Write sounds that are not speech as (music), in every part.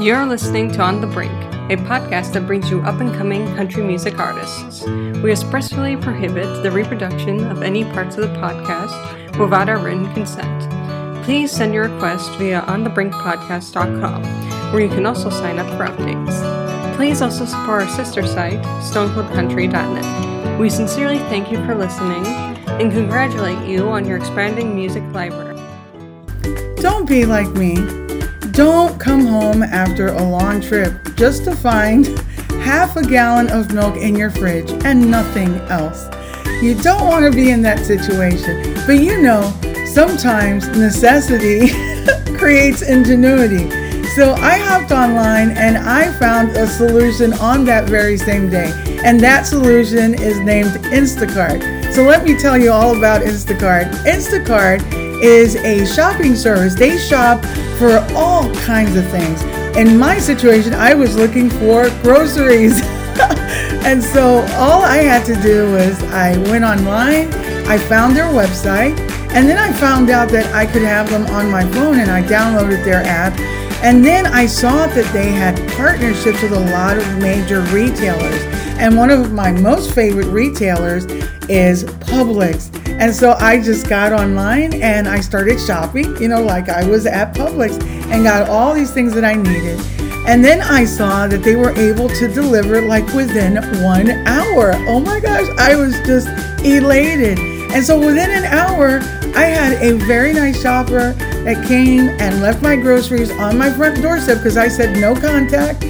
You're listening to On the Brink, a podcast that brings you up and coming country music artists. We expressly prohibit the reproduction of any parts of the podcast without our written consent. Please send your request via onthebrinkpodcast.com, where you can also sign up for updates. Please also support our sister site, stonecoldcountry.net. We sincerely thank you for listening and congratulate you on your expanding music library. Don't be like me. Don't come home after a long trip just to find (laughs) half a gallon of milk in your fridge and nothing else. You don't want to be in that situation. But you know, sometimes necessity (laughs) creates ingenuity. So I hopped online and I found a solution on that very same day. And that solution is named Instacart. So let me tell you all about Instacart. Instacart is a shopping service. They shop for all kinds of things. In my situation, I was looking for groceries. (laughs) and so all I had to do was I went online, I found their website, and then I found out that I could have them on my phone and I downloaded their app. And then I saw that they had partnerships with a lot of major retailers. And one of my most favorite retailers is Publix. And so I just got online and I started shopping, you know, like I was at Publix and got all these things that I needed. And then I saw that they were able to deliver like within one hour. Oh my gosh, I was just elated. And so within an hour, I had a very nice shopper that came and left my groceries on my front doorstep because I said no contact.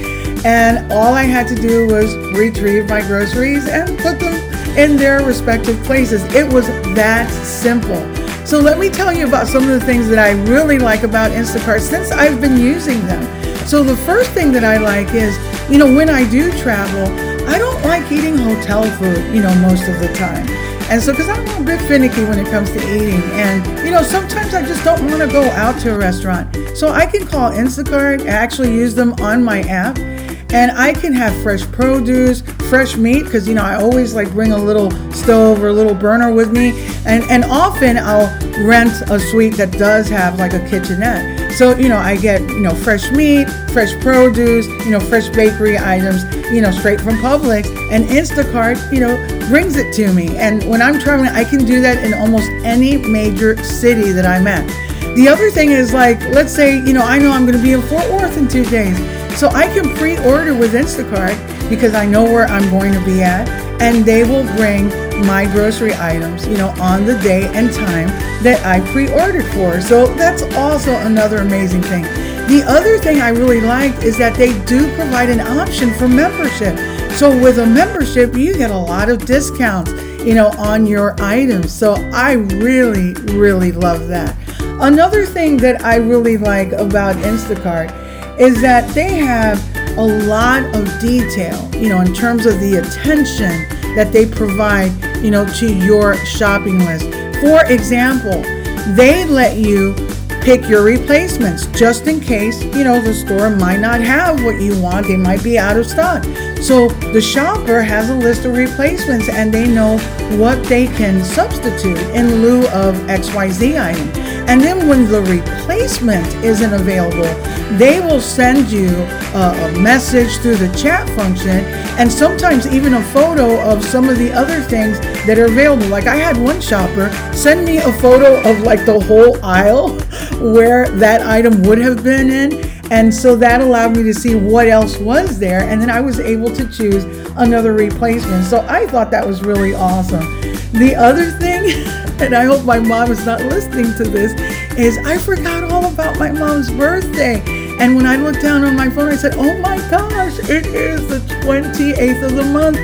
And all I had to do was retrieve my groceries and put them in their respective places. It was that simple. So let me tell you about some of the things that I really like about Instacart since I've been using them. So the first thing that I like is, you know, when I do travel, I don't like eating hotel food, you know, most of the time. And so, because I'm a little bit finicky when it comes to eating, and you know, sometimes I just don't want to go out to a restaurant. So I can call Instacart, I actually use them on my app, and I can have fresh produce, fresh meat, because you know I always like bring a little stove or a little burner with me, and and often I'll rent a suite that does have like a kitchenette. So you know I get you know fresh meat, fresh produce, you know fresh bakery items, you know straight from Publix, and Instacart you know brings it to me. And when I'm traveling, I can do that in almost any major city that I'm at. The other thing is like, let's say, you know, I know I'm going to be in Fort Worth in two days. So I can pre order with Instacart because I know where I'm going to be at, and they will bring my grocery items, you know, on the day and time that I pre ordered for. So that's also another amazing thing. The other thing I really liked is that they do provide an option for membership. So with a membership, you get a lot of discounts, you know, on your items. So I really, really love that. Another thing that I really like about Instacart is that they have a lot of detail, you know, in terms of the attention that they provide, you know, to your shopping list. For example, they let you pick your replacements just in case, you know, the store might not have what you want. They might be out of stock. So the shopper has a list of replacements and they know what they can substitute in lieu of XYZ item. And then when the replacement isn't available, they will send you a, a, message through the chat function and sometimes even a photo of some of the other things that are available. Like I had one shopper send me a photo of like the whole aisle (laughs) where that item would have been in. And so that allowed me to see what else was there. And then I was able to choose another replacement. So I thought that was really awesome. The other thing, (laughs) and I hope my mom is not listening to this, is I forgot all about my mom's birthday. And when I looked down on my phone, I said, oh my gosh, it is the 28th of the month.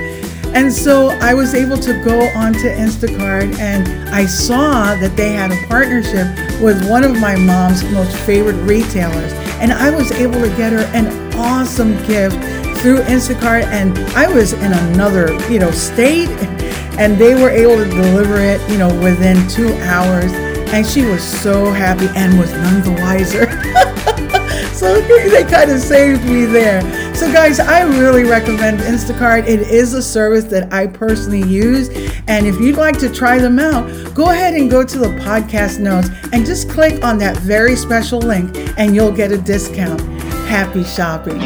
And so I was able to go onto Instacart and I saw that they had a partnership with one of my mom's most favorite retailers. And I was able to get her an awesome gift through Instacart and I was in another, you know, state (laughs) and they were able to deliver it, you know, within 2 hours and she was so happy and was none the wiser. (laughs) so (laughs) they kind of saved me there. So, guys, I really recommend Instacart. It is a service that I personally use. And if you'd like to try them out, go ahead and go to the podcast notes and just click on that very special link and you'll get a discount. happy shopping.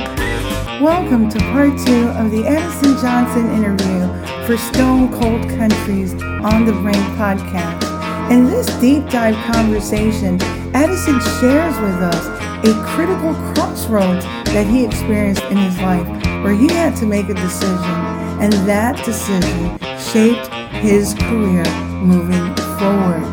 Welcome to part two of the Addison Johnson interview for Stone Cold Country's On the Brink podcast. In this deep dive conversation, Addison shares with us a critical crossroads that he experienced in his life where he had to make a decision, and that decision shaped his career moving forward.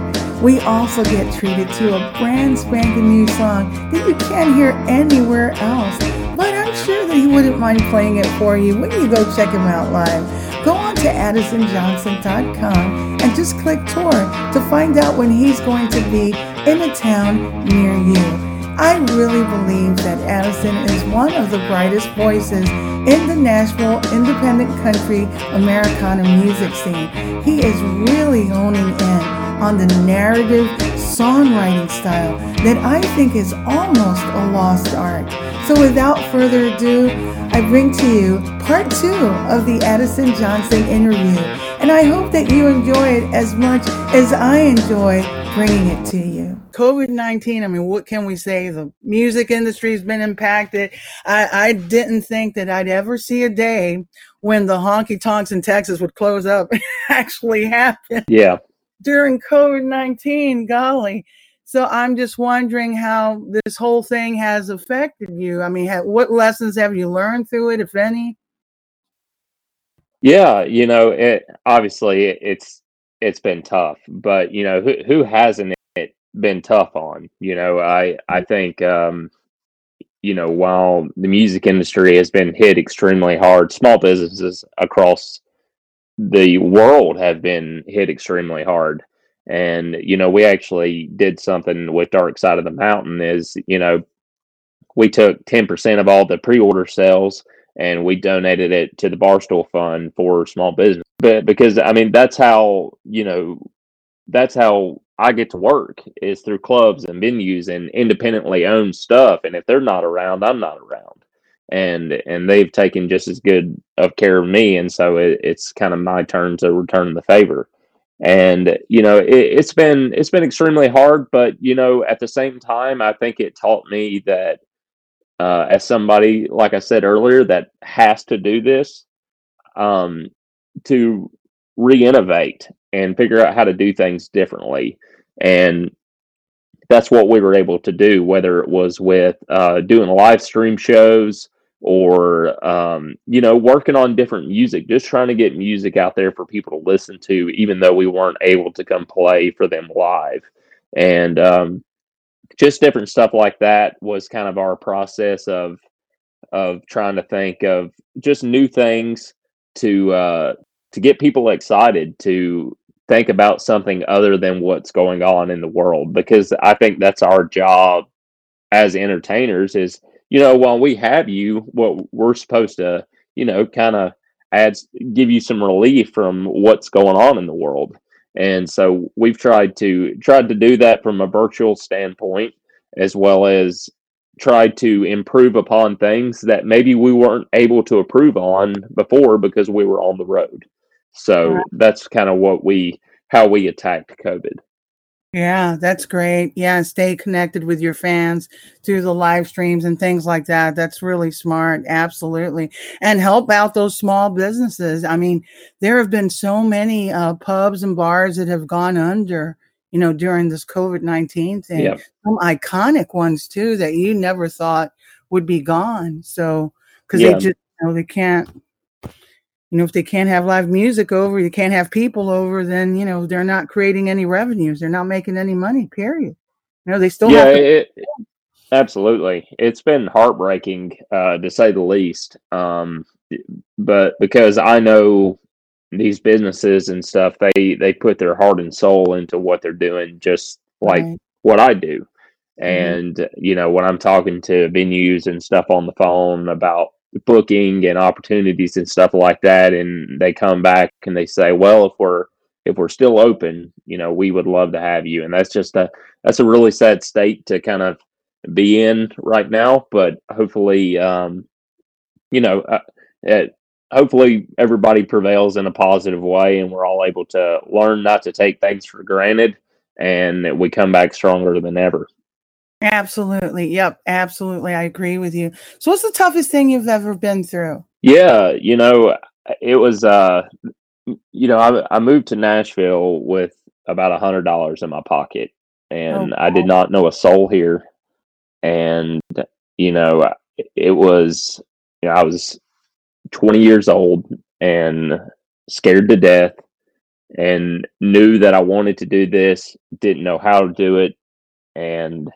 We also get treated to a brand spanking new song that you can't hear anywhere else. But I'm sure that he wouldn't mind playing it for you when you go check him out live. Go on to addisonjohnson.com and just click tour to find out when he's going to be in a town near you. I really believe that Addison is one of the brightest voices in the Nashville independent country Americana music scene. He is really honing in on the narrative songwriting style that I think is almost a lost art. So without further ado, I bring to you part two of the Addison Johnson interview. And I hope that you enjoy it as much as I enjoy bringing it to you. COVID 19, I mean, what can we say? The music industry has been impacted. I, I didn't think that I'd ever see a day when the honky tonks in Texas would close up (laughs) actually happen. Yeah during COVID 19. Golly. So I'm just wondering how this whole thing has affected you. I mean, what lessons have you learned through it, if any? Yeah, you know, it obviously it's it's been tough, but you know, who who hasn't it been tough on? You know, I I think um you know, while the music industry has been hit extremely hard, small businesses across the world have been hit extremely hard. And, you know, we actually did something with Dark Side of the Mountain is, you know, we took 10% of all the pre-order sales and we donated it to the Barstool Fund for small business. But because I mean that's how, you know, that's how I get to work is through clubs and venues and independently owned stuff. And if they're not around, I'm not around and and they've taken just as good of care of me and so it, it's kind of my turn to return the favor and you know it, has been it's been extremely hard but you know at the same time i think it taught me that uh, as somebody like i said earlier that has to do this um, to re-innovate and figure out how to do things differently. And that's what we were able to do whether it was with uh, doing live stream shows or um, you know working on different music just trying to get music out there for people to listen to even though we weren't able to come play for them live. And um, just different stuff like that was kind of our process of of trying to think of just new things to uh, to get people excited to think about something other than what's going on in the world because I think that's our job as entertainers is you know, while we have you, what we're supposed to, you know, kind of adds give you some relief from what's going on in the world. And so we've tried to tried to do that from a virtual standpoint as well as tried to improve upon things that maybe we weren't able to improve on before because we were on the road. So that's kind of what we how we attacked COVID. Yeah, that's great. Yeah, stay connected with your fans through the live streams and things like that. That's really smart. Absolutely. And help out those small businesses. I mean, there have been so many uh, pubs and bars that have gone under, you know, during this COVID 19 thing. Some iconic ones too that you never thought would be gone. So, because yeah. they just, you know, they can't you know, if they can't have live music over, you can't have people over, then you know they're not creating any revenues. They're not making any money. Period. You know, they still yeah, have. To- it, absolutely, it's been heartbreaking uh, to say the least. Um, but because I know these businesses and stuff, they they put their heart and soul into what they're doing, just like right. what I do. Mm-hmm. And mm-hmm. you know, when I'm talking to venues and stuff on the phone about booking and opportunities and stuff like that and they come back and they say well if we're if we're still open you know we would love to have you. And that's just a that's a really sad state to kind of be in right now but hopefully um you know uh, it, hopefully everybody prevails in a positive way and we're all able to learn not to take things for granted and we come back stronger than ever Absolutely. Yep. Absolutely. I agree with you. So, what's the toughest thing you've ever been through? Yeah, you know, it was uh you know, I I moved to Nashville with about a hundred dollars in my pocket and I did not know a soul here. And you know, it was you know, I was 20 years old and scared to death and knew that I wanted to do this, didn't know how to do it, and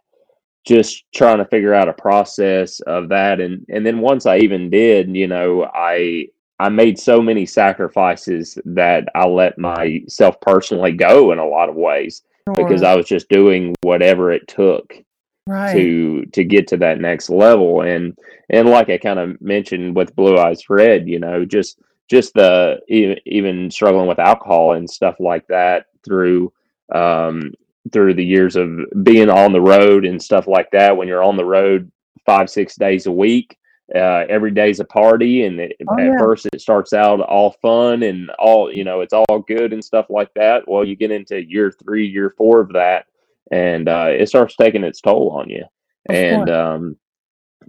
just trying to figure out a process of that. And and then once I even did, you know, I I made so many sacrifices that I let myself personally go in a lot of ways because I was just doing whatever it took right. to to get to that next level. And and like I kind of mentioned with Blue Eyes Red, you know, just just the even, even struggling with alcohol and stuff like that through um, through the years of being on the road and stuff like that. When you're on the road five six days a week, uh, every day's a party, and it, Oh, at yeah. first it starts out all fun and all you know, it's all good and stuff like that. Well, you get into year three, year four of that, and uh, it starts taking its toll on you. Of and um,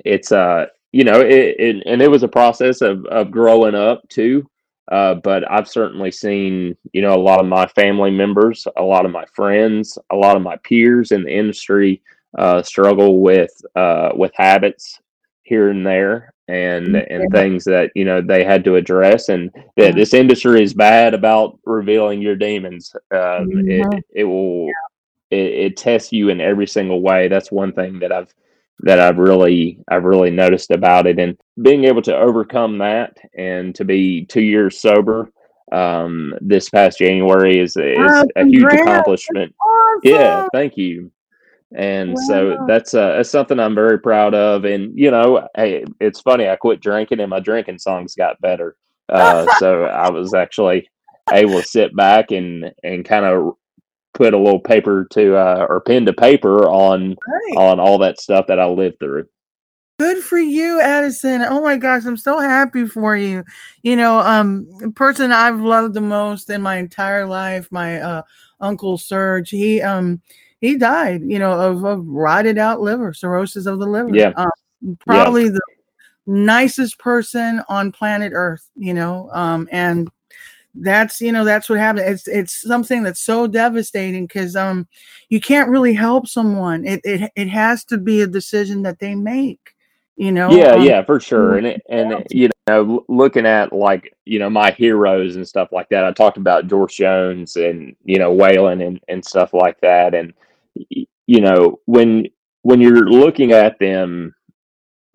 it's uh you know it, it and it was a process of of growing up too uh but i've certainly seen you know a lot of my family members a lot of my friends a lot of my peers in the industry uh struggle with uh with habits here and there and and Yeah. things that you know they had to address and Yeah. this industry is bad about revealing your demons um it, it will it, it tests you in every single way that's one thing that i've that I've really I've really noticed about it and being able to overcome that and to be 2 years sober um this past January is is Wow, a huge accomplishment. Yeah, thank you. And so that's uh that's something I'm very proud of and you know, hey, it's funny I quit drinking and my drinking songs got better. Uh so I was actually able to sit back and and kind of put a little paper to uh or pen to paper on Right. on all that stuff that I lived through. Good for you, Addison. Oh my gosh, I'm so happy for you. You know, um, person I've loved the most in my entire life, my uh, uncle Serge, he um he died, you know, of, of rotted out liver, cirrhosis of the liver. Yeah. Um, probably the nicest person on planet Earth, you know. Um, and that's you know that's what happened. It's it's something that's so devastating because um you can't really help someone. It it it has to be a decision that they make. You know. Yeah, um, yeah, for sure. And it, and you know, looking at like you know my heroes and stuff like that. I talked about George Jones and you know Waylon and and stuff like that. And you know when when you're looking at them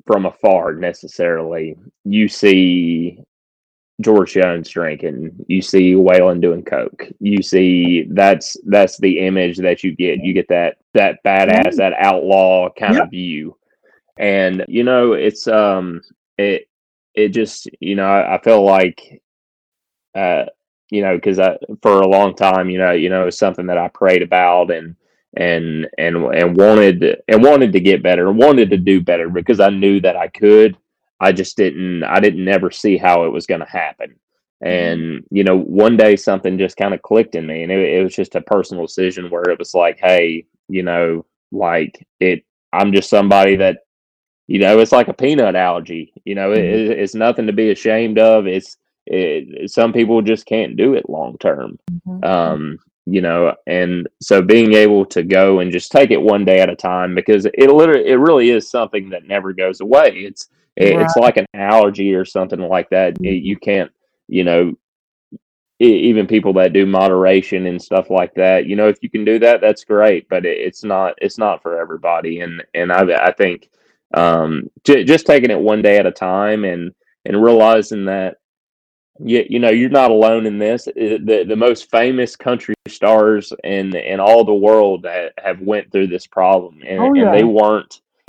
from afar, necessarily, you see George Jones drinking, you see Waylon doing coke, you see that's that's the image that you get. You get that that badass, that outlaw kind Yep. of view, and you know it's um it it just you know I, I feel like uh you know because I for a long time you know you know it's something that I prayed about and and and and wanted and wanted to get better wanted to do better because I knew that I could I just didn't I didn't never see how it was going to happen and you know one day something just kind of clicked in me and it, it was just a personal decision where it was like hey you know like it i'm just somebody that you know it's like a peanut allergy you know Mhm. it- it's nothing to be ashamed of it's it, some people just can't do it long term Mhm. um you know and so being able to go and just take it one day at a time because it literally it really is something that never goes away it's it, it's like an allergy or something like that. It- you can't you know even people that do moderation and stuff like that you know if you can do that that's great but it, it's not it's not for everybody. And and i i think um j- just taking it one day at a time and and realizing that you, you know you're not alone in this. The the most famous country stars in in all the world that have went through this problem and, Oh, and they yeah.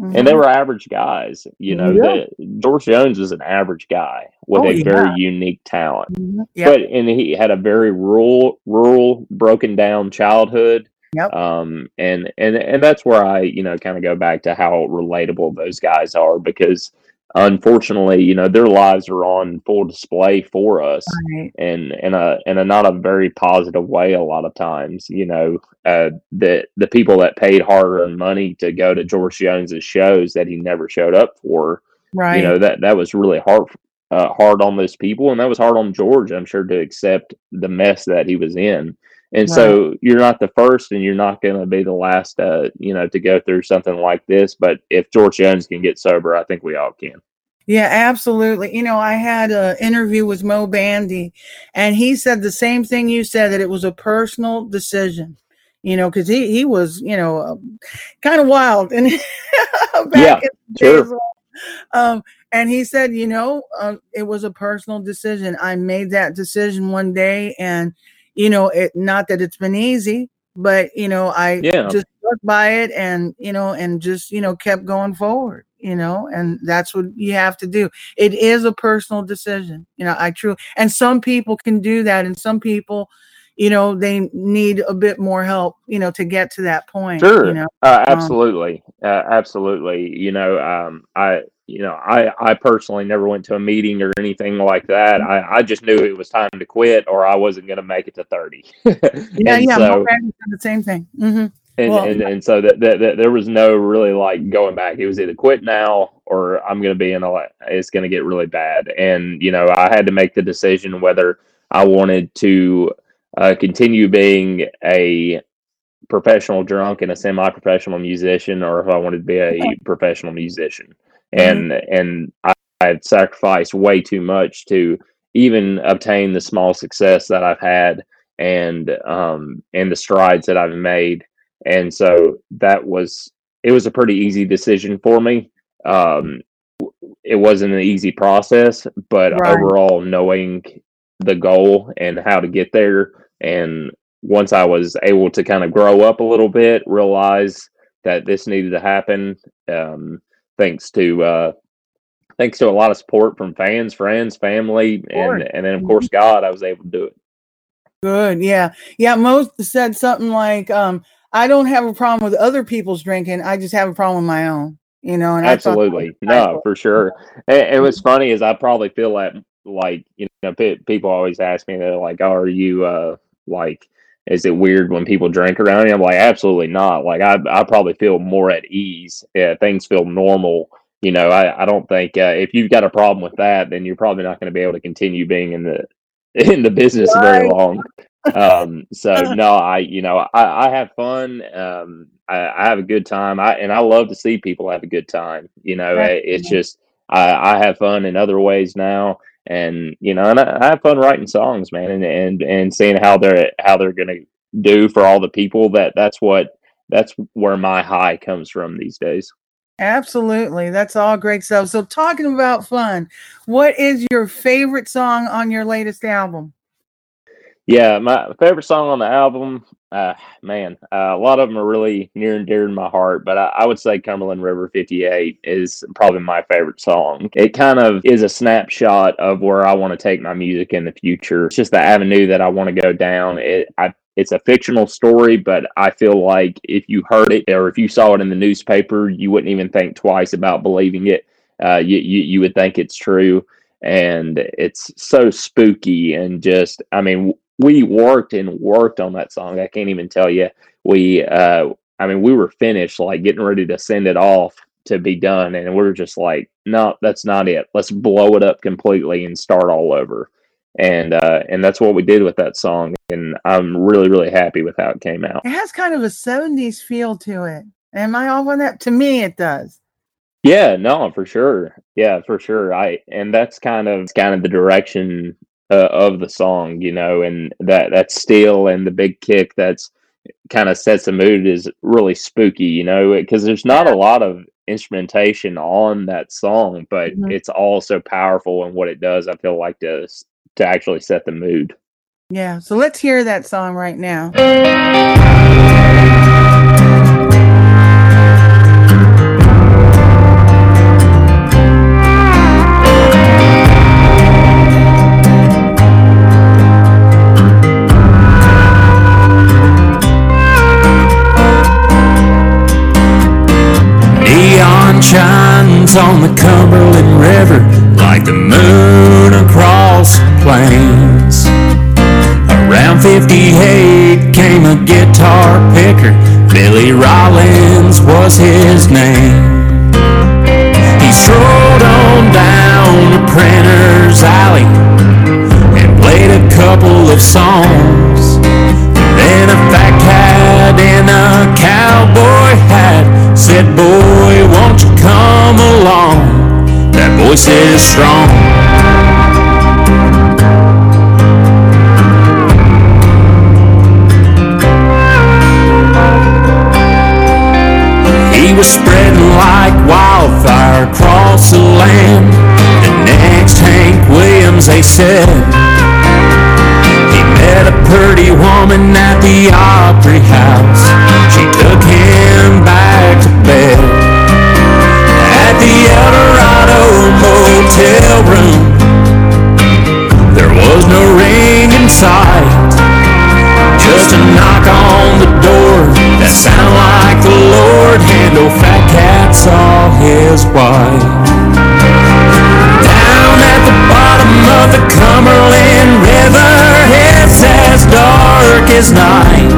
Weren't and they Mhm. were average guys you know Yeah. the george jones is an average guy with Oh, a very unique talent Mhm. Yep. but and he had a very rural rural broken down childhood Yep. um and and and that's where i you know kind of go back to how relatable those guys are because unfortunately, you know, their lives are on full display for us, Right. and in a in a not a very positive way. A lot of times, you know, uh, the the people that paid hard earned money to go to George Jones's shows that he never showed up for, Right. you know, that that was really hard uh, hard on those people, and that was hard on George. I'm sure to accept the mess that he was in. And Right. so you're not the first, and you're not going to be the last, uh, you know, to go through something like this. But if George Jones can get sober, I think we all can. Yeah, absolutely. You know, I had an interview with Moe Bandy, and he said the same thing you said that it was a personal decision. You know, because he he was you know uh, kind of wild and (laughs) back Yeah, in the sure. Um, and he said, you know, uh, it was a personal decision. I made that decision one day, and you know, it not that it's been easy, but you know, I Yeah. just stuck by it, and you know, and just you know, kept going forward. You know, and that's what you have to do. It is a personal decision. You know, I truly and some people can do that, and some people, you know, they need a bit more help. You know, to get to that point. Sure. You know, Uh, Um, absolutely. Uh, absolutely. You know, um, I, you know, I, I personally never went to a meeting or anything like that. Mm-hmm. I, I just knew it was time to quit or I wasn't going to make it to 30. (laughs) yeah, yeah. So, the same thing. hmm and, Well, and, and so that, that, that there was no really like going back. It was either quit now or I'm going to be in a, it's going to get really bad. And, you know, I had to make the decision whether I wanted to uh, continue being a professional drunk and a semi-professional musician or if I wanted to be a professional musician. And and I, I had sacrificed way too much to even obtain the small success that I've had and um and the strides that I've made. And so that was it was a pretty easy decision for me. Um it wasn't an easy process, but Right. overall knowing the goal and how to get there and once I was able to kind of grow up a little bit, realize that this needed to happen, um, thanks to uh, thanks to a lot of support from fans, friends, family, and and then of Mhm. course God, I was able to do it. Good. Yeah. Yeah. Most said something like, um, I don't have a problem with other people's drinking. I just have a problem with my own, you know, and I thought that was Absolutely, no, for sure. And, and what's funny is I probably feel that like you know pe- people always ask me they're like, oh, "Are you uh like?" Is it weird when people drink around you? I'm like, absolutely not. Like, I, I probably feel more at ease. Yeah, things feel normal. You know, I, I don't think uh, if you've got a problem with that, then you're probably not going to be able to continue being in the (laughs) in the business very long. Um, so (laughs) no, I you know I, I have fun. Um, I, I have a good time. I and I love to see people have a good time. You know, eh, it's just I, I have fun in other ways now, and you know, and I, I have fun writing songs, man, and and and seeing how they're how they're gonna do for all the people. That that's what that's where my high comes from these days. Absolutely. That's all great stuff. So, talking about fun, what is your favorite song on your latest album? Yeah, my favorite song on the album, uh, man, uh, a lot of them are really near and dear to my heart, but I, I would say Cumberland River 58 is probably my favorite song. It kind of is a snapshot of where I want to take my music in the future. It's just the avenue that I want to go down. It, I, it's a fictional story, but I feel like if you heard it or if you saw it in the newspaper, you wouldn't even think twice about believing it. Uh, you, you, you would think it's true. And it's so spooky and just, I mean, we worked and worked on that song. I can't even tell you. We, uh, I mean, we were finished, like getting ready to send it off to be done, and we are just like, no, that's not it. Let's blow it up completely and start all over. And uh, and that's what we did with that song, and I'm really really happy with how it came out. It has kind of a 70s feel to it. Am I off on that? To me, it does. Yeah, no, for sure. Yeah, for sure. I and that's kind of kind of the direction uh, of the song, you know, and that that steel and the big kick that's kind of sets the mood is really spooky, you know, because there's not a lot of instrumentation on that song, but Mhm. it's all so powerful in what it does. I feel like to to actually set the mood. Yeah. So, let's hear that song right now. Guitar picker. Billy Rollins was his name. He strolled on down to Printer's Alley and played a couple of songs. Then a fat cat in a cowboy hat said, Boy, won't you come along? That voice is strong. Was spreading like wildfire across the land. The next Hank Williams, they said. He met a pretty woman at the Opry House. She took him back to bed. At the El Dorado motel room, there was no ring in sight. Just a knock on the door that sounded like the Lord handle fat cat saw his wife. Down at the bottom of the Cumberland River, it's as dark as night.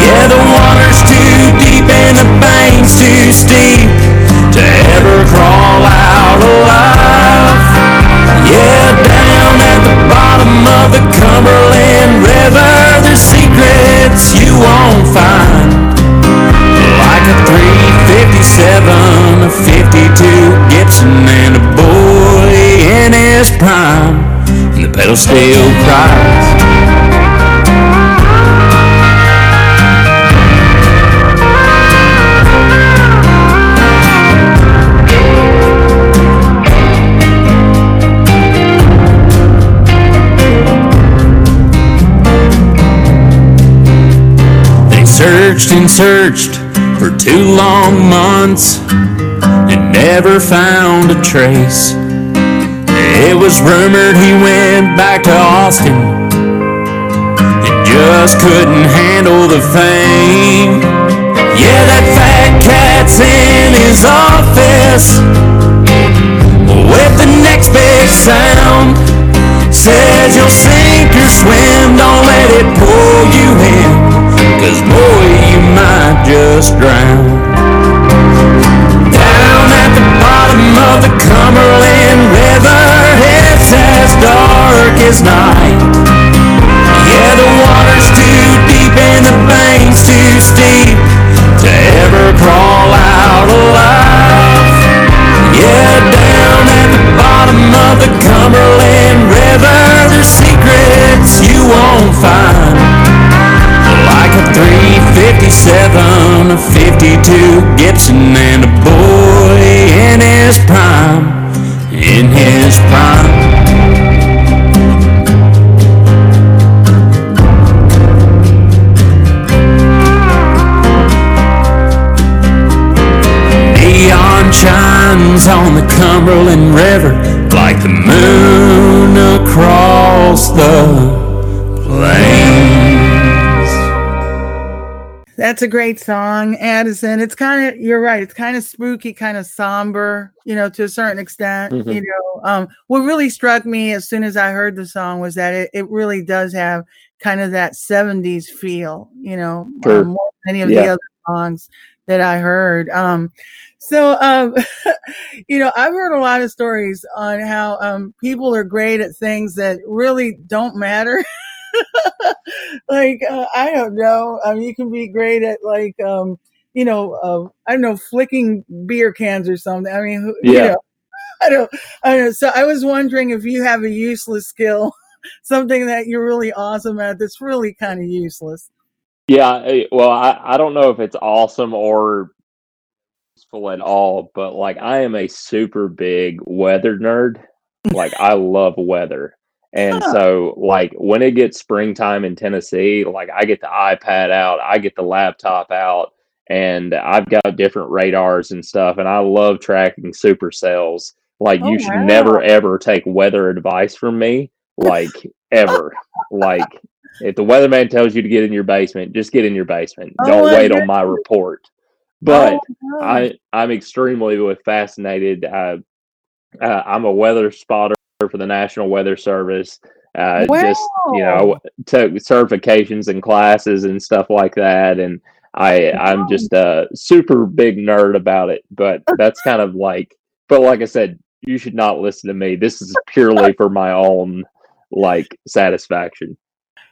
Yeah, the water's too deep and the bank's too steep steel cries. They searched and searched for two long months and never found a trace. It was rumored he went back to Austin and just couldn't handle the fame. Yeah, that fat cat's in his office with the next big sound. Says you'll sink or swim, don't let it pull you in. Cause boy, you might just drown. Bottom of the Cumberland River, it's as dark as night. Yeah, the water's too deep and the bank's too steep to ever crawl out alive. Yeah, down at the bottom of the Cumberland River, there's secrets 357, a 52 Gibson, and a boy in his prime, in his prime. Neon shines on the Cumberland River like the moon across the plains. That's a great song, Addison. It's kind of you're right. It's kind of spooky, kind of somber, you know, to a certain extent. Mhm. You know, um, what really struck me as soon as I heard the song was that it, it really does have kind of that '70s feel. You know, Sure. um, more than any of the other songs that I heard. Um, so, um, (laughs) you know, I've heard a lot of stories on how um, people are great at things that really don't matter. (laughs) (laughs) like uh, I don't know. I mean, you can be great at like um, you know, uh, I don't know, flicking beer cans or something. I mean, who- you Yeah. know, (laughs) I don't, I don't know. So I was wondering if you have a useless skill, (laughs) something that you're really awesome at that's really kind of useless. Yeah, well, I, I don't know if it's awesome or useful at all, but like I am a super big weather nerd. Like I love weather. And so like when it gets springtime in Tennessee, like I get the iPad out, I get the laptop out, and I've got different radars and stuff, and I love tracking supercells. Like Oh, you should wow. never ever take weather advice from me, (laughs) like ever. like if the weatherman tells you to get in your basement, just get in your basement. Oh Don't wait on my report. but Oh, I I'm extremely fascinated. Uh, uh, I'm a weather spotter for the National Weather Service. Uh, Just you know, took certifications and classes and stuff like that, and I I'm just a super big nerd about it. But (laughs) that's kind of like, but like I said, you should not listen to me. This is purely for my own like satisfaction.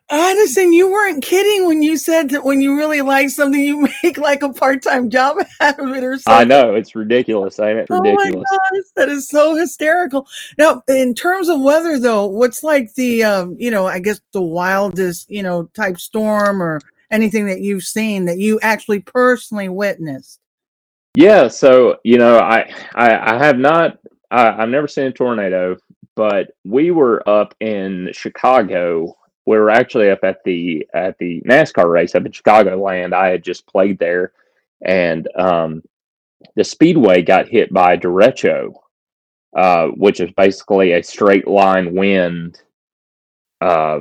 Addison, you weren't kidding when you said that when you really like something, you (laughs) make like a part-time job out of it or something. I know it's ridiculous, ain't it? Oh my gosh, that is so hysterical. Now, in terms of weather, though, what's like the, um, you know, I guess the wildest, you know, type storm or anything that you've seen that you actually personally witnessed? Yeah, so you know, I I, I have not I, I've never seen a tornado, but we were up in Chicago. We were actually up at the at the NASCAR race up in Chicagoland. I had just played there, and um, the speedway got hit by a derecho, uh, which is basically a straight line wind uh,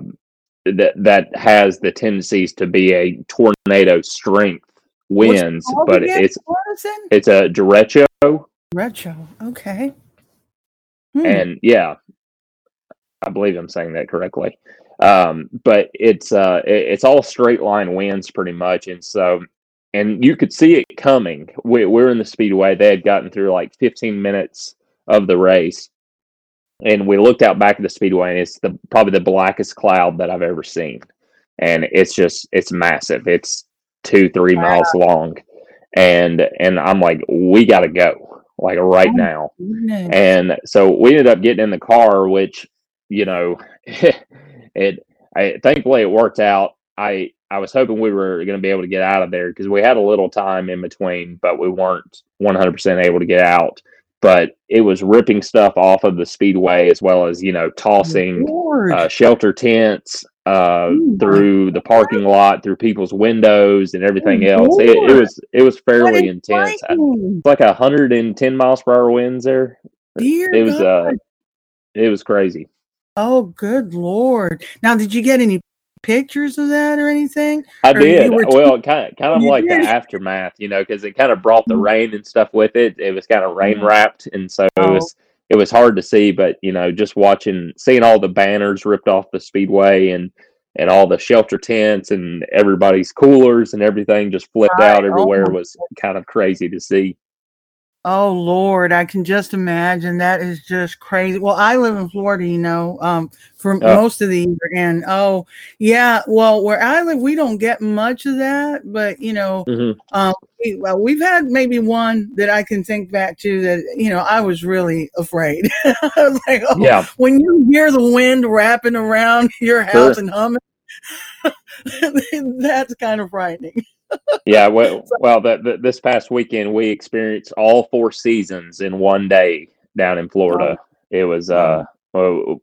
that that has the tendencies to be a tornado strength it winds, but again, it's it's a derecho, Derecho, Okay. Hmm. and yeah, I believe I'm saying that correctly. Um, but it's uh, it- it's all straight line winds pretty much, and so and you could see it coming. We, we're in the speedway; they had gotten through like 15 minutes of the race, and we looked out back at the speedway, and it's the probably the blackest cloud that I've ever seen, and it's just it's massive. It's two three miles long, and and I'm like, we got to go like right Oh, now. goodness. And so we ended up getting in the car, which you know, (laughs) it. I thankfully it worked out. I I was hoping we were going to be able to get out of there because we had a little time in between, but we weren't 100% able to get out. But it was ripping stuff off of the speedway as well as you know tossing uh, shelter tents uh, Oh through the parking lot, through people's windows, and everything Oh, else. It, it was it was fairly intense. I-. It's like hundred and ten miles per hour winds there. Dear It was uh, it was crazy. Oh, good Lord. Now, did you get any pictures of that or anything? I Or did well, kind of kind of like the aftermath, you know, because it kind of brought the Mm. rain and stuff with it. It was kind of rain Mm. wrapped, and so it Oh. was it was hard to see. But you know, just watching, seeing all the banners ripped off the speedway and and all the shelter tents and everybody's coolers and everything just flipped Right. out Oh everywhere my was kind of crazy to see. Oh Lord, I can just imagine. That is just crazy. Well, I live in Florida, you know, um, for Oh. most of the year, and oh yeah, well, where I live, we don't get much of that, but you know, Mhm. um, we, well, we've had maybe one that I can think back to that you know I was really afraid. (laughs) I was like, oh, Yeah, when you hear the wind wrapping around (laughs) your Sure. house and humming, (laughs) that's kind of frightening. Yeah. Well, (laughs) well, the, the, this past weekend we experienced all four seasons in one day down in Florida. It was uh,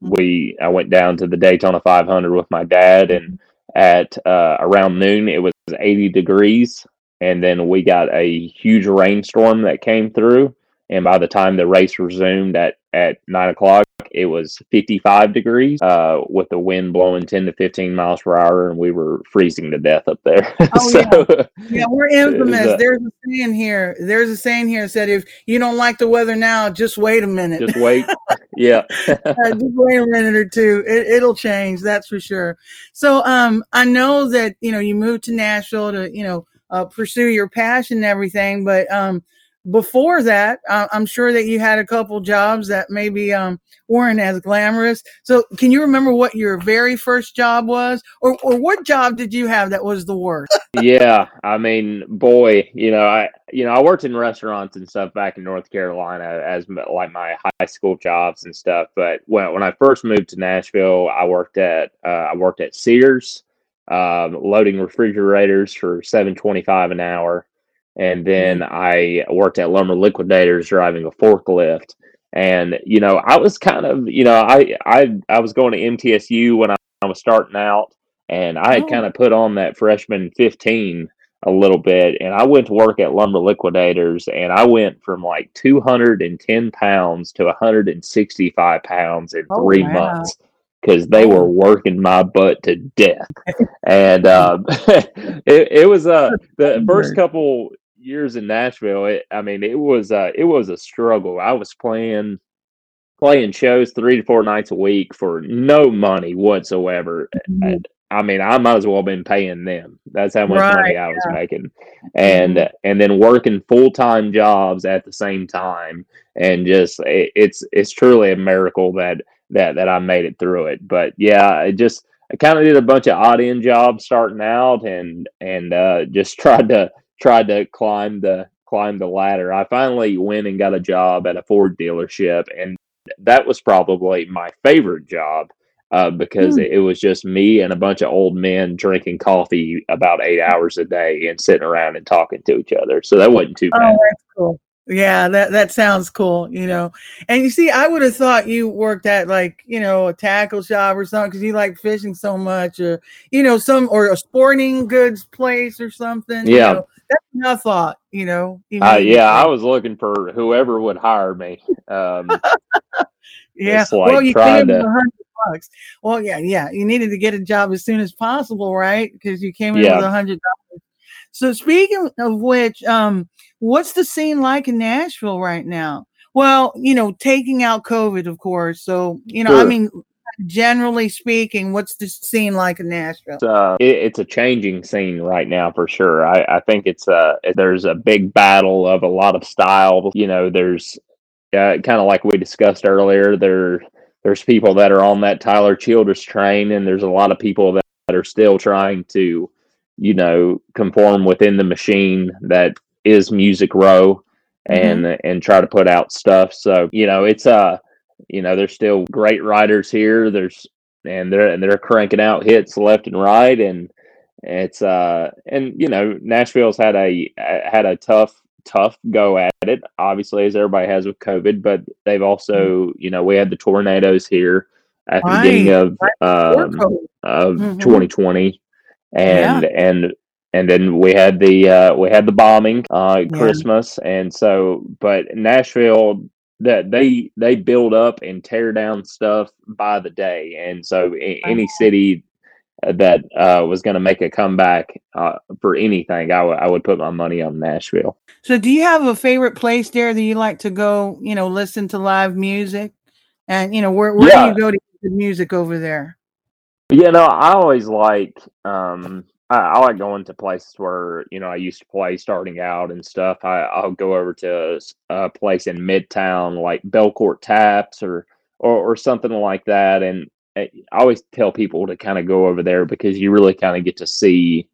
we I went down to the Daytona 500 with my dad, and at uh, around noon it was 80 degrees, and then we got a huge rainstorm that came through, and by the time the race resumed at at nine o'clock. It was 55 degrees uh, with the wind blowing 10 to 15 miles per hour, and we were freezing to death up there. (laughs) Oh, so, Yeah, we're (laughs) infamous. a- There's a saying here. There's a saying here that said if you don't like the weather now, just wait a minute. just wait. (laughs) Yeah. Uh, just wait a minute or two. It, it'll change. That's for sure. So, um, I know that you know you moved to Nashville to you know uh, pursue your passion and everything, but um, before that, uh, I'm sure that you had a couple jobs that maybe um weren't as glamorous. So, can you remember what your very first job was, or or what job did you have that was the worst? (laughs) yeah. I mean, boy, you know, I you know, I worked in restaurants and stuff back in North Carolina as like my high school jobs and stuff. But when when I first moved to Nashville, I worked at uh, I worked at Sears, um, loading refrigerators for seven twenty five an hour, and then I worked at Lumber Liquidators driving a forklift. And you know, I was kind of you know, I I I was going to MTSU when I, I was starting out, and I had Oh. kind of put on that freshman 15 a little bit and I went to work at Lumber Liquidators and I went from like 210 pounds to 165 pounds in Oh, three wow. months because they were working my butt to death. (laughs) and um, (laughs) it, it was uh, the first couple years in Nashville, it, I mean, it was uh, it was a struggle. I was playing playing shows three to four nights a week for no money whatsoever. Mhm. I mean, I might as well have been paying them. That's how much Right, money I was making, and and then working full time jobs at the same time, and just it, it's it's truly a miracle that that that I made it through it. But yeah, I just I kind of did a bunch of odd end jobs starting out, and and uh, just (laughs) tried to tried to climb the climb the ladder. I finally went and got a job at a Ford dealership, and that was probably my favorite job uh, because Hmm. it, it was just me and a bunch of old men drinking coffee about eight hours a day and sitting around and talking to each other. So that wasn't too Oh, bad. that's cool. Yeah, that that sounds cool. You know, and you see, I would have thought you worked at like you know a tackle shop or something because you like fishing so much, or you know some or a sporting goods place or something. you Yeah. know. That's what I thought. You know, Uh, yeah, I was looking for whoever would hire me. Um, (laughs) yeah. like well, you trying to- bucks. Well, yeah, yeah. You needed to get a job as soon as possible, right? Because you came in Yeah. with a hundred dollars. So speaking of which, um, what's the scene like in Nashville right now? Well, you know, taking out COVID, of course. So, you know, I mean, generally speaking, what's the scene like in Nashville? it's, uh, it, it's a changing scene right now for sure. I, I think it's uh there's a big battle of a lot of styles. You know, there's uh, kind of like we discussed earlier. There there's people that are on that Tyler Childers train, and there's a lot of people that, that are still trying to, you know, conform within the machine that is Music Row, and and try to put out stuff. So you know, it's uh you know, there's still great writers here. There's and they're and they're cranking out hits left and right, and it's uh and you know Nashville's had a had a tough tough go at it, obviously as everybody has with COVID, but they've also you know we had the tornadoes here at the beginning of um, of Mhm. 2020 and and and then we had the uh we had the bombing uh Yeah. christmas. And so but nashville that they they build up and tear down stuff by the day and so any city that uh was going to make a comeback uh for anything I would I would put my money on nashville So, do you have a favorite place there that you like to go? You know, listen to live music, and you know, where where Yeah. do you go to music over there? Yeah, no, I always like um I, I like going to places where, you know, I used to play starting out and stuff. I I'll go over to a place in Midtown like Belcourt Taps or or, or something like that and uh, I always tell people to kind of go over there because you really kind of get to see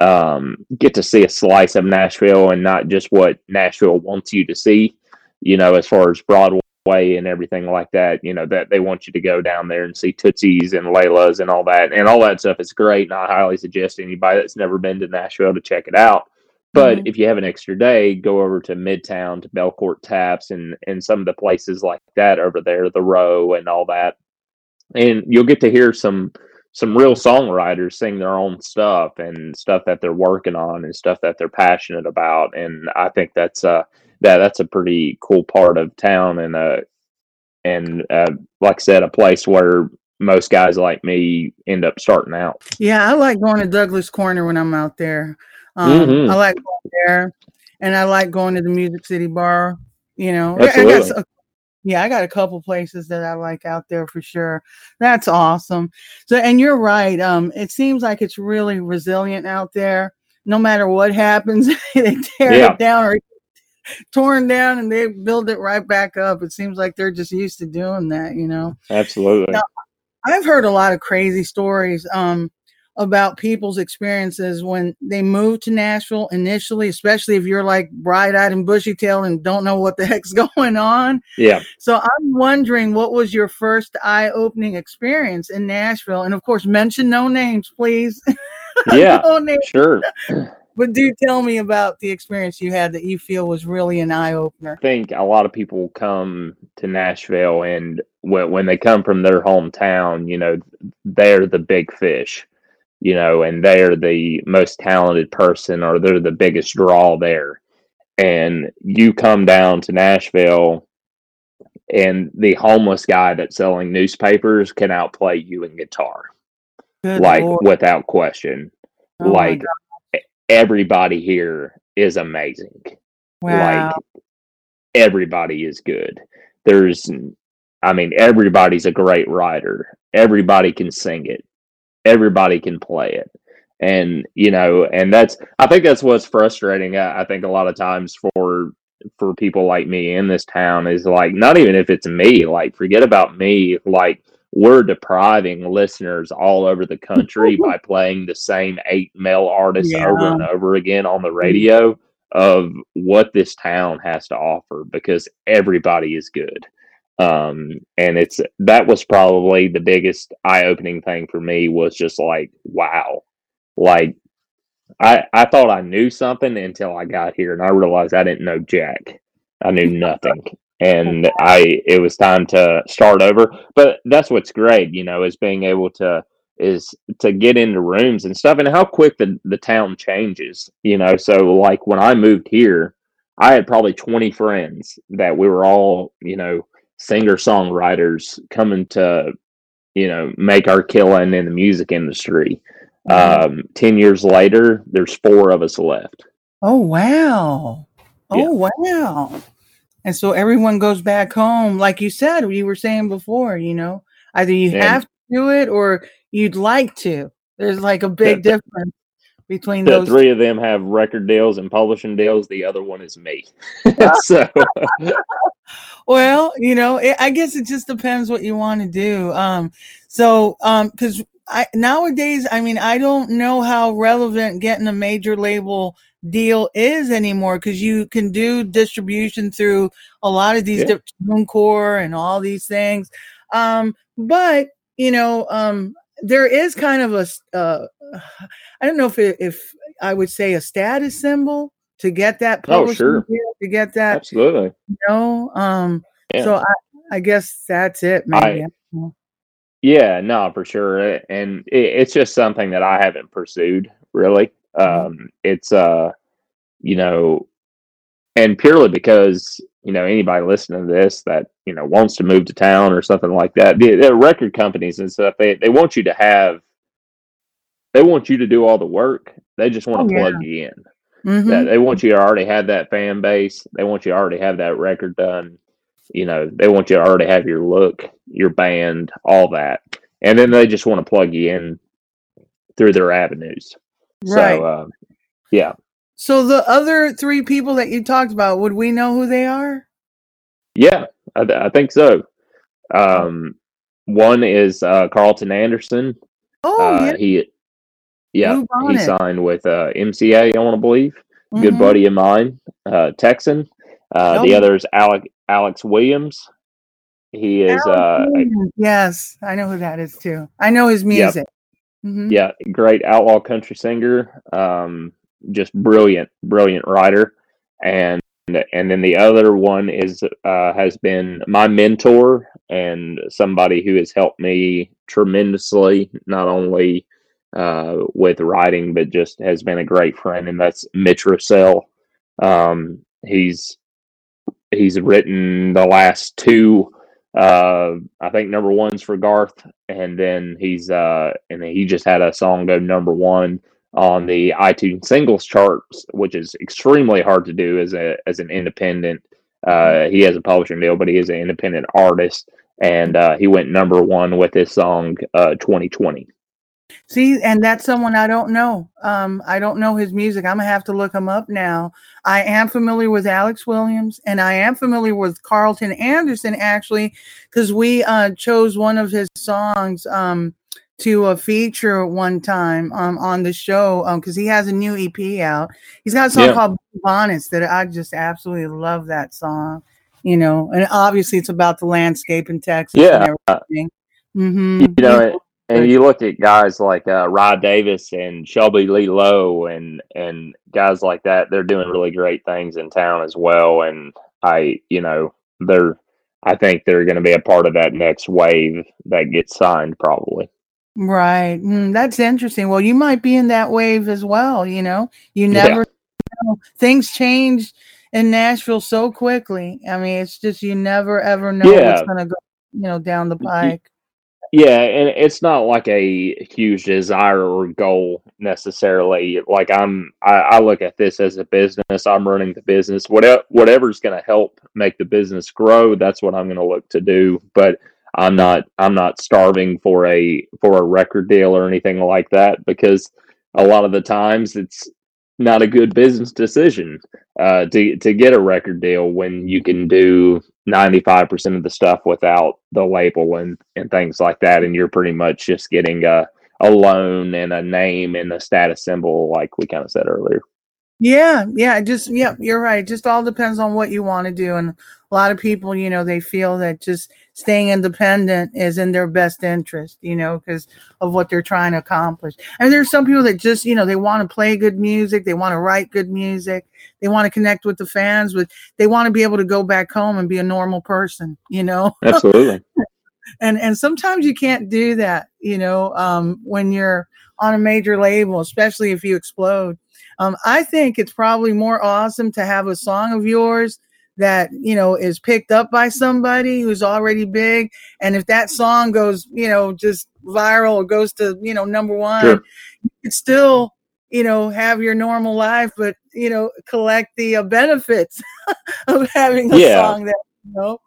um get to see a slice of Nashville and not just what Nashville wants you to see, you know, as far as Broadway and everything like that. You know that they want you to go down there and see Tootsies and Layla's and all that, and all that stuff is great. And I highly suggest anybody that's never been to Nashville to check it out. But Mhm. if you have an extra day, go over to Midtown to Belcourt Taps and and some of the places like that over there, the Row and all that, and you'll get to hear some some real songwriters sing their own stuff and stuff that they're working on and stuff that they're passionate about and i think that's uh that that's a pretty cool part of town and uh and uh like i said a place where most guys like me end up starting out Yeah, I like going to Douglas Corner when I'm out there. Um, Mhm. I like going there, and I like going to the Music City Bar. You know, I- I got yeah, I got a couple places that I like out there for sure. That's awesome. So, and you're right. Um, it seems like it's really resilient out there. No matter what happens, (laughs) they tear Yeah. it down or (laughs) torn down, and they build it right back up. It seems like they're just used to doing that. You know. absolutely Now, I've heard a lot of crazy stories um, about people's experiences when they moved to Nashville initially, especially if you're like bright eyed and bushy tailed and don't know what the (laughs) heck's going on. yeah So I'm wondering what was your first eye opening experience in Nashville? And of course, mention no names, please. (laughs) yeah no names. sure But do tell me about the experience you had that you feel was really an eye opener. I think a lot of people come to Nashville and when when they come from their hometown, you know, they're the big fish, you know, and they're the most talented person or they're the biggest draw there. And you come down to Nashville and the homeless guy that's selling newspapers can outplay you in guitar, Good like Lord. without question. Oh like. Everybody here is amazing. Wow. Like everybody is good. There's, I mean, everybody's a great writer. Everybody can sing it. Everybody can play it. And, you know, and that's, I think that's what's frustrating. I, I think a lot of times for, for people like me in this town is like, not even if it's me, like, forget about me. Like, we're depriving listeners all over the country (laughs) by playing the same eight male artists Yeah. over and over again on the radio of what this town has to offer because everybody is good. Um, and it's that was probably the biggest eye opening thing for me was just like, wow, like I I thought I knew something until I got here and I realized I didn't know jack. I knew (laughs) nothing. And I it was time to start over. But that's what's great, you know, is being able to is to get into rooms and stuff and how quick the, the town changes, you know. So like when I moved here, I had probably 20 friends that we were all, you know, singer songwriters coming to, you know, make our killing in the music industry. Um, 10 years later, there's four of us left. Oh wow. Yeah. Oh wow. And so everyone goes back home, like you said, you were saying before, you know, either you And- have to do it or you'd like to. There's like a big difference between The those. three of them have record deals and publishing deals. The other one is me. (laughs) (laughs) so, Well, you know, it, I guess it just depends what you want to do. Um, so, um, because I nowadays, I mean, I don't know how relevant getting a major label deal is anymore because you can do distribution through a lot of these Yeah. different core and all these things. Um, but you know, um, there is kind of a, uh, I don't know if it, if I would say a status symbol to get that Oh, sure. to get that absolutely. you know um Yeah. so i i guess that's it maybe Yeah, no, for sure. And it, it's just something that I haven't pursued really. Um, it's, uh, you know, and purely because, you know, anybody listening to this that, you know, wants to move to town or something like that, the, the record companies and stuff, they, they want you to have, they want you to do all the work. They just want Oh, to yeah. plug you in. Mhm. that they want you to already have that fan base. They want you to already have that record done. You know, they want you to already have your look, your band, all that, and then they just want to plug you in through their avenues. Right So, um, yeah, so the other three people that you talked about would we know who they are yeah, I, th- I think so. Um, one is uh, Carlton Anderson. oh uh, yeah He, yeah, he signed with uh, MCA. I want to believe. good Mhm. buddy of mine, uh, Texan. Uh, The Oh. other is Alec Alex Williams. He is Alex uh, Williams. yes i know who that is too i know his music Mhm. yeah, great outlaw country singer. Um, just brilliant, brilliant writer. And and then the other one is uh, has been my mentor and somebody who has helped me tremendously, not only uh, with writing, but just has been a great friend, and that's Mitch Rossell. Um, he's he's written the last two uh i think number one's for garth and then he's uh and then he just had a song go number one on the itunes singles charts which is extremely hard to do as a as an independent uh he has a publishing deal but he is an independent artist and uh he went number one with his song uh 2020 see and that's someone i don't know. Um i don't know his music. I'm gonna have to look him up now. I am familiar with alex williams and i am familiar with carlton anderson actually because we uh chose one of his songs um to a feature one time um on the show um because he has a new ep out. He's got a song Yeah. called bonnets that i just absolutely love that song you know and obviously it's about the landscape in texas Yeah. and everything. Hmm you know, and you look at guys like uh, Rod Davis and Shelby Lee Lowe and and guys like that. They're doing really great things in town as well. And I, you know, they're. I think they're going to be a part of that next wave that gets signed, probably. Right. Mm, that's interesting. Well, you might be in that wave as well. You know, you Yeah. never know. Things change in Nashville so quickly. I mean, it's just you never ever know Yeah. what's going to go, you know, down the pike. Yeah, and it's not like a huge desire or goal necessarily. Like I'm, I, I look at this as a business. I'm running the business. Whatever, whatever's going to help make the business grow, that's what I'm going to look to do. But I'm not, I'm not starving for a for a record deal or anything like that because a lot of the times it's not a good business decision uh, to to get a record deal when you can do 95% of the stuff without the label and, and things like that. And you're pretty much just getting a, a loan and a name and a status symbol, like we kind of said earlier. Yeah, yeah, just yeah, you're right. It just all depends on what you want to do. And a lot of people, you know, they feel that just staying independent is in their best interest, you know, because of what they're trying to accomplish. And there's some people that just, you know, they want to play good music, they want to write good music, they want to connect with the fans, but they want to be able to go back home and be a normal person, you know. (laughs) Absolutely. and and sometimes you can't do that, you know, um, when you're on a major label, especially if you explode. Um, I think it's probably more awesome to have a song of yours that you know is picked up by somebody who's already big and if that song goes you know just viral or goes to you know number one sure. you can still you know have your normal life but you know collect the uh, benefits (laughs) of having a yeah. song that you know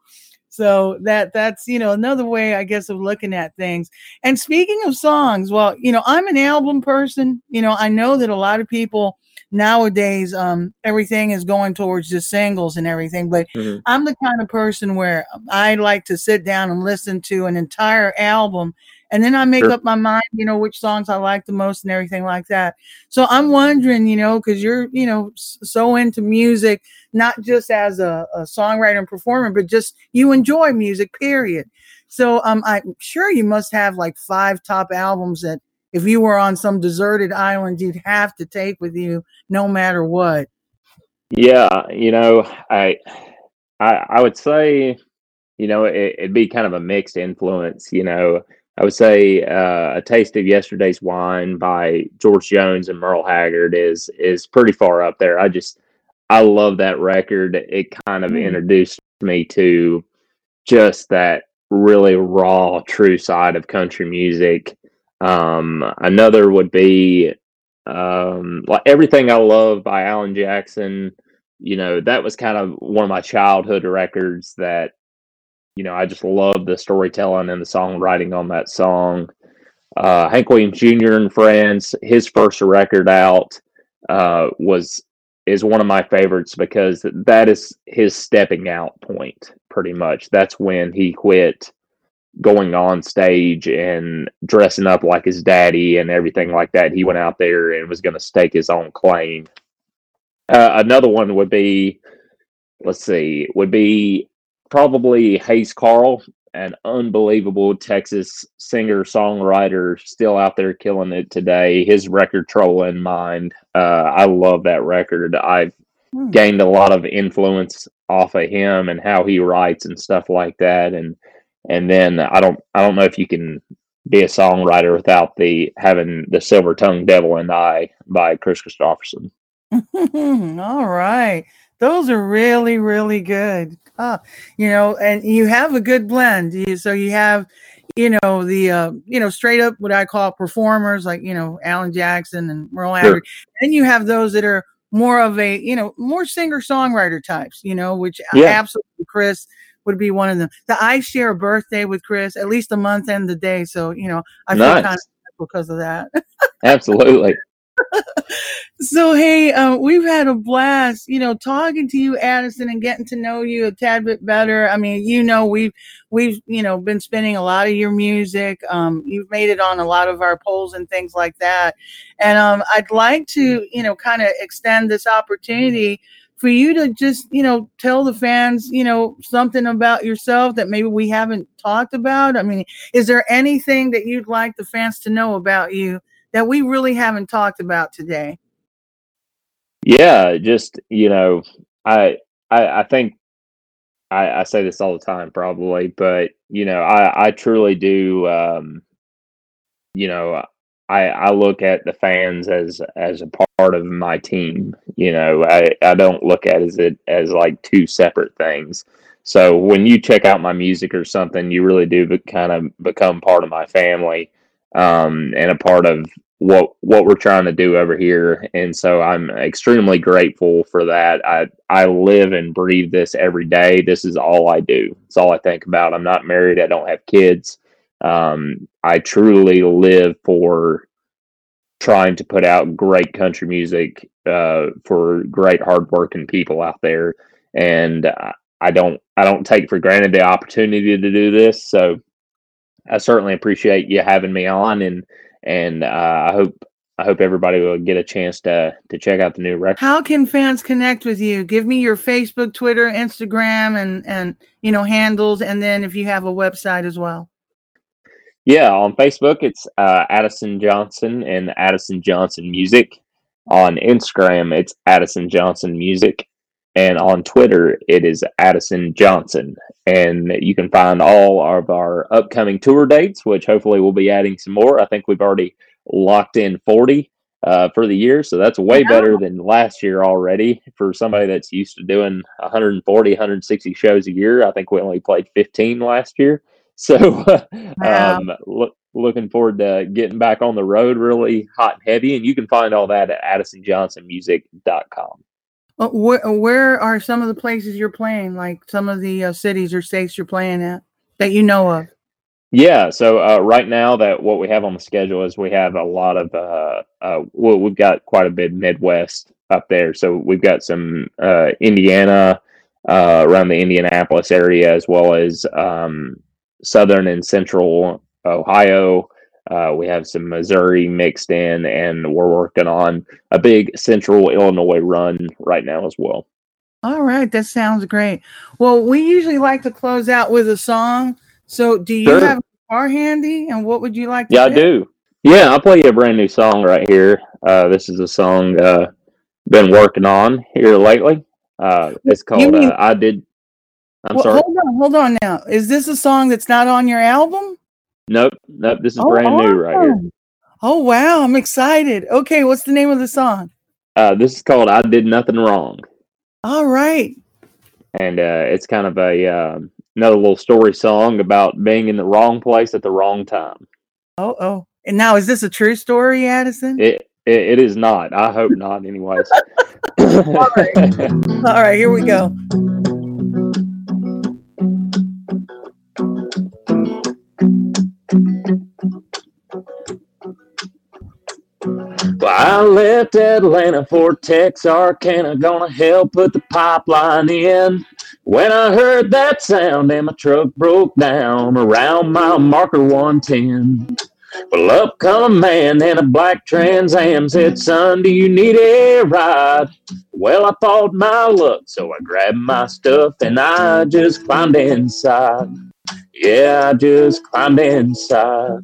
so that that's you know another way i guess of looking at things and speaking of songs well you know i'm an album person you know i know that a lot of people nowadays um, everything is going towards just singles and everything but mm-hmm. i'm the kind of person where i like to sit down and listen to an entire album and then i make sure. up my mind you know which songs i like the most and everything like that so i'm wondering you know because you're you know so into music not just as a, a songwriter and performer but just you enjoy music period so um, i'm sure you must have like five top albums that if you were on some deserted island, you'd have to take with you no matter what. Yeah, you know, I I, I would say, you know, it, would be kind of a mixed influence. You know, I would say uh, a taste of yesterday's wine by George Jones and Merle Haggard is is pretty far up there. I just I love that record. It kind of mm. introduced me to just that really raw, true side of country music um, another would be um, like everything I love by Alan Jackson. You know, that was kind of one of my childhood records that, you know, I just love the storytelling and the songwriting on that song. Uh, Hank Williams Jr. and Friends, his first record out uh, was is one of my favorites because that is his stepping out point pretty much. That's when he quit going on stage and dressing up like his daddy and everything like that. He went out there and was going to stake his own claim. Uh, another one would be, let's see, would be probably Hayes Carll, an unbelievable Texas singer songwriter, still out there killing it today. His record "Trouble in Mind," uh, I love that record. I've hmm. gained a lot of influence off of him and how he writes and stuff like that, and and then I don't I don't know if you can be a songwriter without the having the silver tongue devil and I by Kris Kristofferson. (laughs) All right. Those are really, really good. Uh, you know, and you have a good blend. You, so you have, you know, the uh, you know, straight up what I call performers like, you know, Alan Jackson and Merle Haggard. Sure. And you have those that are more of a, you know, more singer songwriter types, you know, which yeah. absolutely Kris would be one of them. That I share a birthday with Kris at least a month and the day. So, you know, I feel nice. kind of because of that. (laughs) Absolutely. (laughs) so hey, uh, we've had a blast, you know, talking to you, Addison, and getting to know you a tad bit better. I mean, you know, we've we've you know been spinning a lot of your music. Um, you've made it on a lot of our polls and things like that, and um, I'd like to you know kind of extend this opportunity for you to just, you know, tell the fans, you know, something about yourself that maybe we haven't talked about? I mean, is there anything that you'd like the fans to know about you that we really haven't talked about today? Yeah, just, you know, I I, I think I, I say this all the time probably, but you know, I, I truly do um, you know, I, I look at the fans as as a part of my team. You know, I, I don't look at as it as like two separate things. So when you check out my music or something, you really do be, kind of become part of my family um, and a part of what what we're trying to do over here. And so I'm extremely grateful for that. I I live and breathe this every day. This is all I do. It's all I think about. I'm not married. I don't have kids. Um, I truly live for trying to put out great country music uh, for great hardworking people out there. And I don't I don't take for granted the opportunity to do this. So I certainly appreciate you having me on, and and uh, I hope I hope everybody will get a chance to to check out the new record. How can fans connect with you? Give me your Facebook, Twitter, Instagram, and and you know handles, and then if you have a website as well. Yeah, on Facebook it's uh, Addison Johnson and Addison Johnson Music. On Instagram it's Addison Johnson Music, and on Twitter it is Addison Johnson. And you can find all of our upcoming tour dates, which hopefully we'll be adding some more. I think we've already locked in 40 uh, for the year, so that's way yeah. better than last year already. For somebody that's used to doing 140, 160 shows a year, I think we only played 15 last year. So, (laughs) wow. um, look, looking forward to getting back on the road really hot and heavy. And you can find all that at addisonjohnsonmusic.com. Well, where, where are some of the places you're playing, like some of the uh, cities or states you're playing at that you know of? Yeah, so uh, right now that what we have on the schedule is we have a lot of uh, uh, well, we've got quite a bit Midwest up there. So we've got some uh, Indiana uh, around the Indianapolis area, as well as um, southern and central Ohio. Uh, we have some Missouri mixed in, and we're working on a big central Illinois run right now as well. All right, that sounds great. Well, we usually like to close out with a song. So, do you sure. have a guitar handy? And what would you like? yeah, I do. Yeah, I'll play you a brand new song right here. Uh, this is a song uh, been working on here lately. Uh, it's called mean, uh, "I Did I'm well, sorry. Hold on, hold on now. Is this a song that's not on your album? Nope, nope. This is oh, brand awesome. new right here. Oh wow, I'm excited. Okay, what's the name of the song? Uh, this is called "I Did Nothing Wrong." All right. And uh, it's kind of a uh, another little story song about being in the wrong place at the wrong time. Oh, oh. And now, is this a true story, Addison? It it, it is not. I hope not. Anyways. (laughs) All right. (laughs) All right. Here we go. I left Atlanta for Texarkana, gonna help put the pipeline in. When I heard that sound and my truck broke down around mile marker 110. Well, up come a man in a black Trans Am, said, Son, do you need a ride? Well, I thought my luck, so I grabbed my stuff and I just climbed inside. Yeah, I just climbed inside.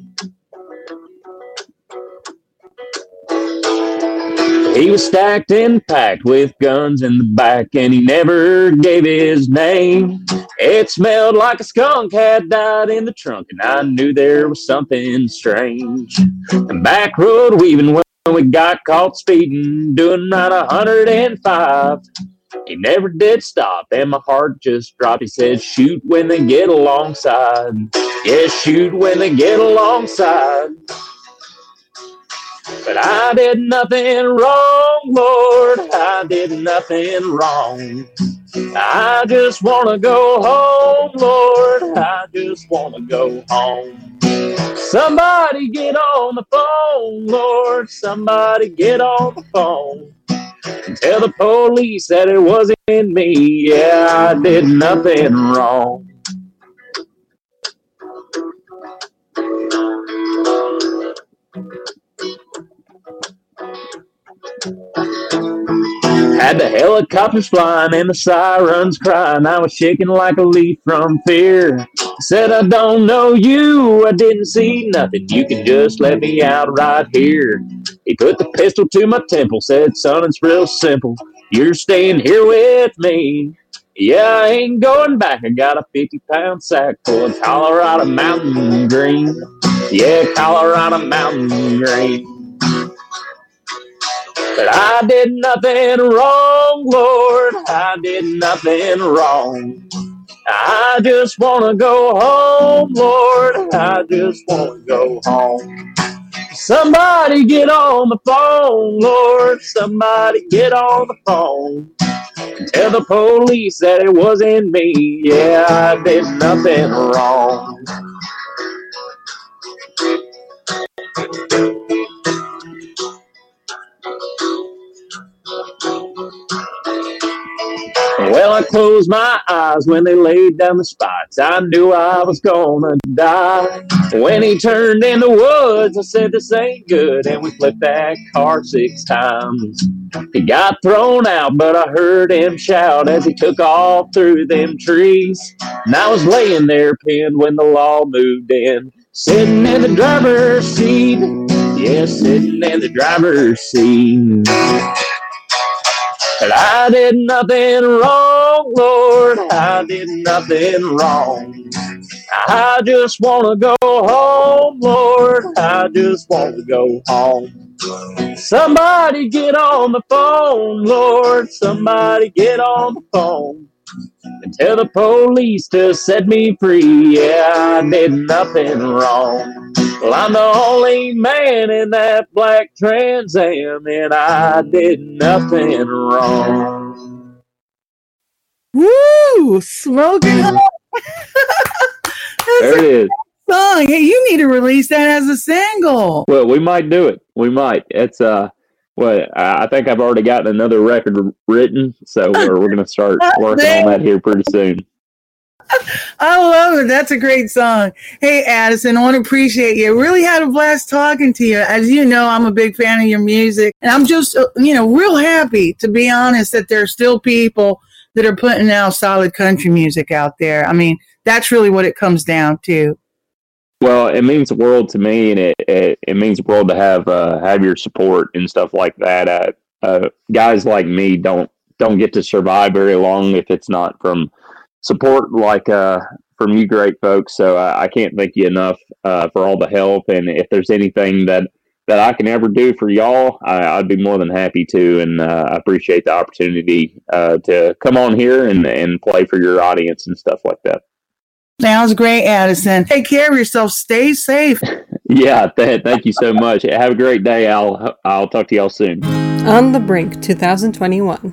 He was stacked and packed with guns in the back, and he never gave his name. It smelled like a skunk had died in the trunk, and I knew there was something strange. And back road weaving when we got caught speeding, doing not a 105. He never did stop, and my heart just dropped. He said, Shoot when they get alongside. Yeah, shoot when they get alongside. But I did nothing wrong, Lord. I did nothing wrong. I just want to go home, Lord. I just want to go home. Somebody get on the phone, Lord. Somebody get on the phone. And tell the police that it wasn't me. Yeah, I did nothing wrong. Had the helicopters flying and the sirens crying. I was shaking like a leaf from fear. Said, I don't know you. I didn't see nothing. You can just let me out right here. He put the pistol to my temple. Said, son, it's real simple. You're staying here with me. Yeah, I ain't going back. I got a 50 pound sack full of Colorado mountain green. Yeah, Colorado mountain green. But I did nothing wrong, Lord. I did nothing wrong. I just wanna go home, Lord. I just wanna go home. Somebody get on the phone, Lord. Somebody get on the phone. Tell the police that it wasn't me. Yeah, I did nothing wrong. Well, I closed my eyes when they laid down the spots. I knew I was gonna die. When he turned in the woods, I said, This ain't good. And we flipped that car six times. He got thrown out, but I heard him shout as he took off through them trees. And I was laying there pinned when the law moved in, sitting in the driver's seat. Yeah, sitting in the driver's seat. But I did nothing wrong, Lord. I did nothing wrong. I just want to go home, Lord. I just want to go home. Somebody get on the phone, Lord. Somebody get on the phone and tell the police to set me free. Yeah, I did nothing wrong. Well, I'm the only man in that black Trans Am, and I did nothing wrong. Woo! Smoking (laughs) hot. That's There it is. song. Hey, you need to release that as a single. Well, we might do it. We might. It's uh, well, I I think I've already gotten another record written, so we're, we're gonna start (laughs) working on that here pretty soon. I love it. That's a great song. Hey, Addison, I want to appreciate you. Really had a blast talking to you. As you know, I'm a big fan of your music, and I'm just, uh, you know, real happy to be honest that there are still people that are putting out solid country music out there. I mean, that's really what it comes down to. Well, it means the world to me, and it it, it means the world to have uh, have your support and stuff like that. Uh, uh, guys like me don't don't get to survive very long if it's not from support like uh, from you great folks. So I, I can't thank you enough uh, for all the help, and if there's anything that that I can ever do for y'all, I, I'd be more than happy to, and uh, I appreciate the opportunity uh, to come on here and and play for your audience and stuff like that. Sounds great, Addison. Take care of yourself. Stay safe. (laughs) Yeah, th- thank you so much. Have a great day. I'll I'll talk to y'all soon. On the Brink 2021.